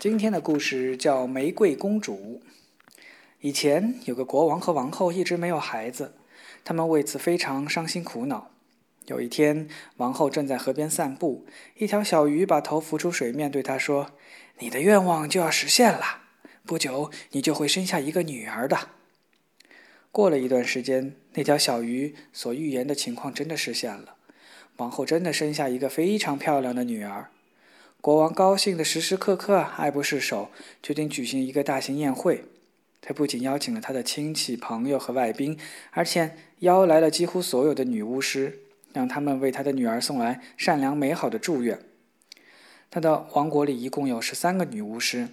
今天的故事叫《玫瑰公主》。以前有个国王和王后一直没有孩子，他们为此非常伤心苦恼。有一天，王后正在河边散步，一条小鱼把头浮出水面，对她说：“你的愿望就要实现了，不久你就会生下一个女儿的。”过了一段时间，那条小鱼所预言的情况真的实现了，王后真的生下一个非常漂亮的女儿。国王高兴的时时刻刻爱不释手，决定举行一个大型宴会。他不仅邀请了他的亲戚、朋友和外宾，而且邀来了几乎所有的女巫师，让他们为他的女儿送来善良美好的祝愿。他的王国里一共有十三个女巫师，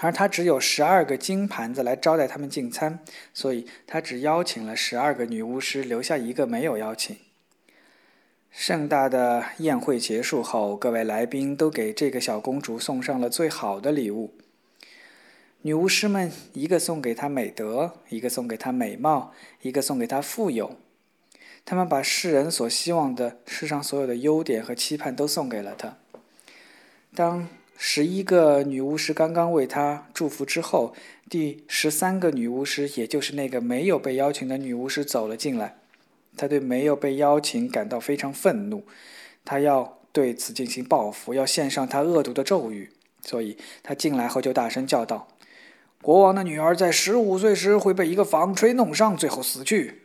而他只有十二个金盘子来招待他们进餐，所以他只邀请了十二个女巫师，留下一个没有邀请。盛大的宴会结束后，各位来宾都给这个小公主送上了最好的礼物。女巫师们一个送给她美德，一个送给她美貌，一个送给她富有。他们把世人所希望的世上所有的优点和期盼都送给了她。当十一个女巫师刚刚为她祝福之后，第十三个女巫师，也就是那个没有被邀请的女巫师，走了进来。他对没有被邀请感到非常愤怒，他要对此进行报复，要献上他恶毒的咒语。所以他进来后就大声叫道：“国王的女儿在十五岁时会被一个纺锤弄伤，最后死去。”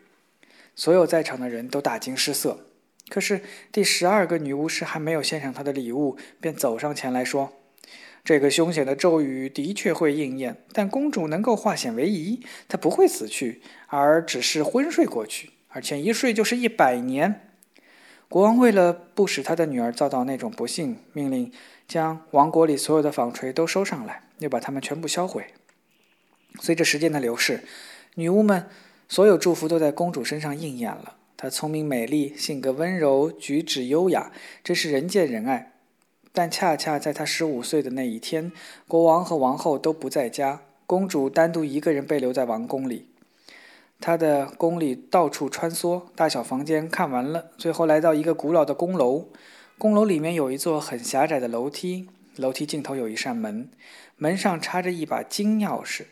所有在场的人都大惊失色。可是第十二个女巫师还没有献上她的礼物，便走上前来说：“这个凶险的咒语的确会应验，但公主能够化险为夷，她不会死去，而只是昏睡过去。”而且一睡就是一百年。国王为了不使他的女儿遭到那种不幸，命令将王国里所有的纺锤都收上来，又把它们全部销毁。随着时间的流逝，女巫们所有祝福都在公主身上应验了。她聪明美丽，性格温柔，举止优雅，真是人见人爱。但恰恰在她十五岁的那一天，国王和王后都不在家，公主单独一个人被留在王宫里。他的宫里到处穿梭，大小房间看完了，最后来到一个古老的宫楼。宫楼里面有一座很狭窄的楼梯，楼梯尽头有一扇门，门上插着一把金钥匙。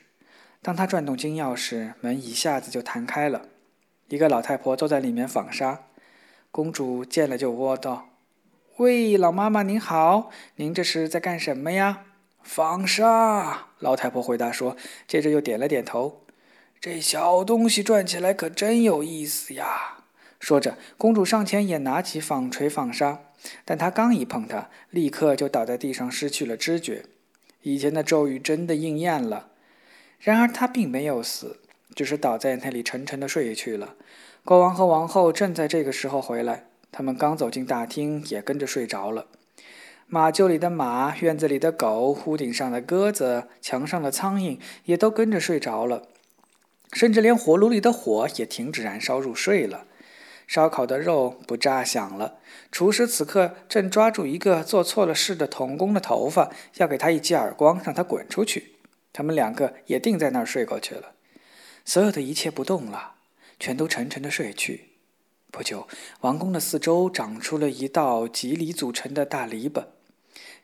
当他转动金钥匙，门一下子就弹开了。一个老太婆坐在里面纺纱。公主见了就窝道：“喂，老妈妈您好，您这是在干什么呀？”“纺纱。”老太婆回答说，接着又点了点头。这小东西转起来可真有意思呀！说着，公主上前也拿起纺锤纺纱，但她刚一碰它，立刻就倒在地上，失去了知觉。以前的咒语真的应验了。然而她并没有死，只是倒在那里沉沉的睡去了。国王和王后正在这个时候回来，他们刚走进大厅，也跟着睡着了。马厩里的马，院子里的狗，屋顶上的鸽子，墙上的苍蝇，也都跟着睡着了。甚至连火炉里的火也停止燃烧入睡了，烧烤的肉不炸响了。厨师此刻正抓住一个做错了事的童工的头发，要给他一记耳光，让他滚出去。他们两个也定在那儿睡过去了。所有的一切不动了，全都沉沉的睡去。不久，王宫的四周长出了一道棘藜组成的大篱笆。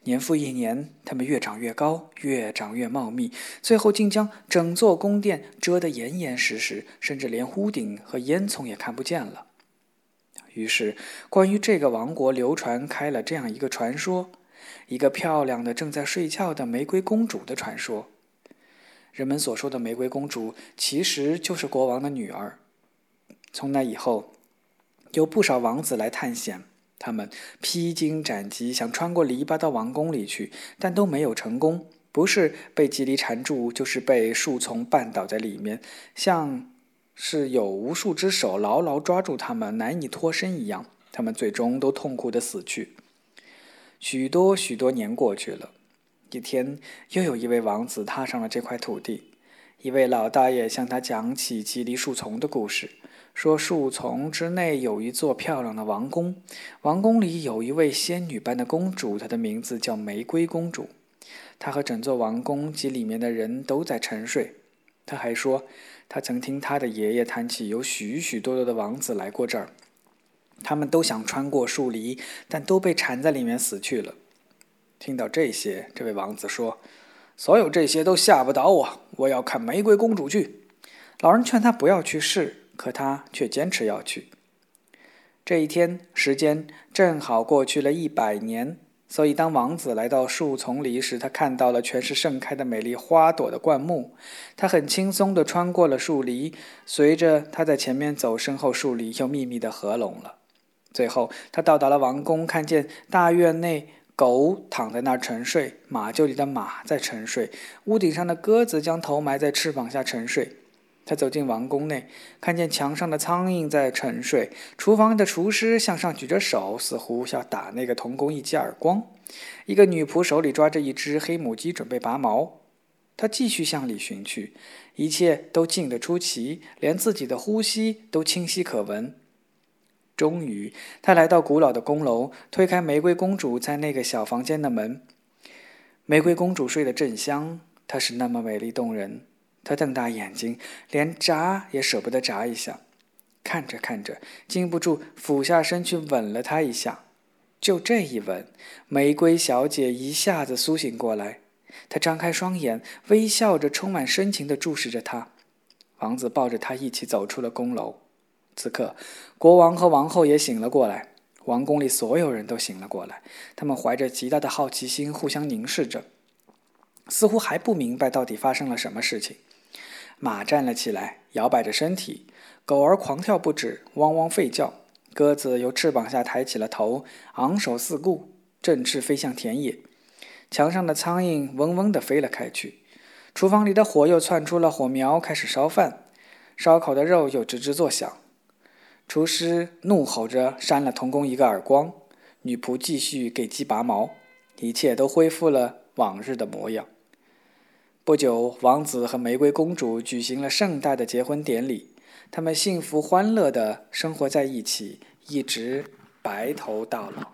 年复一年，它们越长越高，越长越茂密，最后竟将整座宫殿遮得严严实实，甚至连屋顶和烟囱也看不见了。于是，关于这个王国流传开了这样一个传说：一个漂亮的正在睡觉的玫瑰公主的传说。人们所说的玫瑰公主，其实就是国王的女儿。从那以后，有不少王子来探险。他们披荆斩棘，想穿过篱笆到王宫里去，但都没有成功。不是被棘藜缠住，就是被树丛绊倒在里面，像是有无数只手牢牢抓住他们，难以脱身一样。他们最终都痛苦的死去。许多许多年过去了，一天，又有一位王子踏上了这块土地。一位老大爷向他讲起棘藜树丛的故事。说树丛之内有一座漂亮的王宫，王宫里有一位仙女般的公主，她的名字叫玫瑰公主。她和整座王宫及里面的人都在沉睡。他还说，他曾听他的爷爷谈起，有许许多多的王子来过这儿，他们都想穿过树篱，但都被缠在里面死去了。听到这些，这位王子说：“所有这些都吓不倒我，我要看玫瑰公主去。”老人劝他不要去试，可他却坚持要去。这一天，时间正好过去了一百年。所以，当王子来到树丛里时，他看到了全是盛开的美丽花朵的灌木。他很轻松地穿过了树篱，随着他在前面走，身后树篱又密密地合拢了。最后，他到达了王宫，看见大院内狗躺在那儿沉睡，马厩里的马在沉睡，屋顶上的鸽子将头埋在翅膀下沉睡。他走进王宫内，看见墙上的苍蝇在沉睡。厨房的厨师向上举着手，似乎要打那个童工一记耳光。一个女仆手里抓着一只黑母鸡，准备拔毛。他继续向里寻去，一切都静得出奇，连自己的呼吸都清晰可闻。终于，他来到古老的宫楼，推开玫瑰公主在那个小房间的门。玫瑰公主睡得正香，她是那么美丽动人。她瞪大眼睛，连眨也舍不得眨一下，看着看着，禁不住俯下身去吻了她一下。就这一吻，玫瑰小姐一下子苏醒过来，她张开双眼，微笑着，充满深情地注视着他。王子抱着她一起走出了宫楼。此刻，国王和王后也醒了过来，王宫里所有人都醒了过来，他们怀着极大的好奇心，互相凝视着，似乎还不明白到底发生了什么事情。马站了起来，摇摆着身体；狗儿狂跳不止，汪汪吠叫；鸽子由翅膀下抬起了头，昂首四顾，振翅飞向田野。墙上的苍蝇嗡嗡地飞了开去。厨房里的火又窜出了火苗，开始烧饭。烧烤的肉又吱吱作响。厨师怒吼着扇了童工一个耳光。女仆继续给鸡拔毛。一切都恢复了往日的模样。不久，王子和玫瑰公主举行了盛大的结婚典礼。他们幸福欢乐地生活在一起，一直白头到老。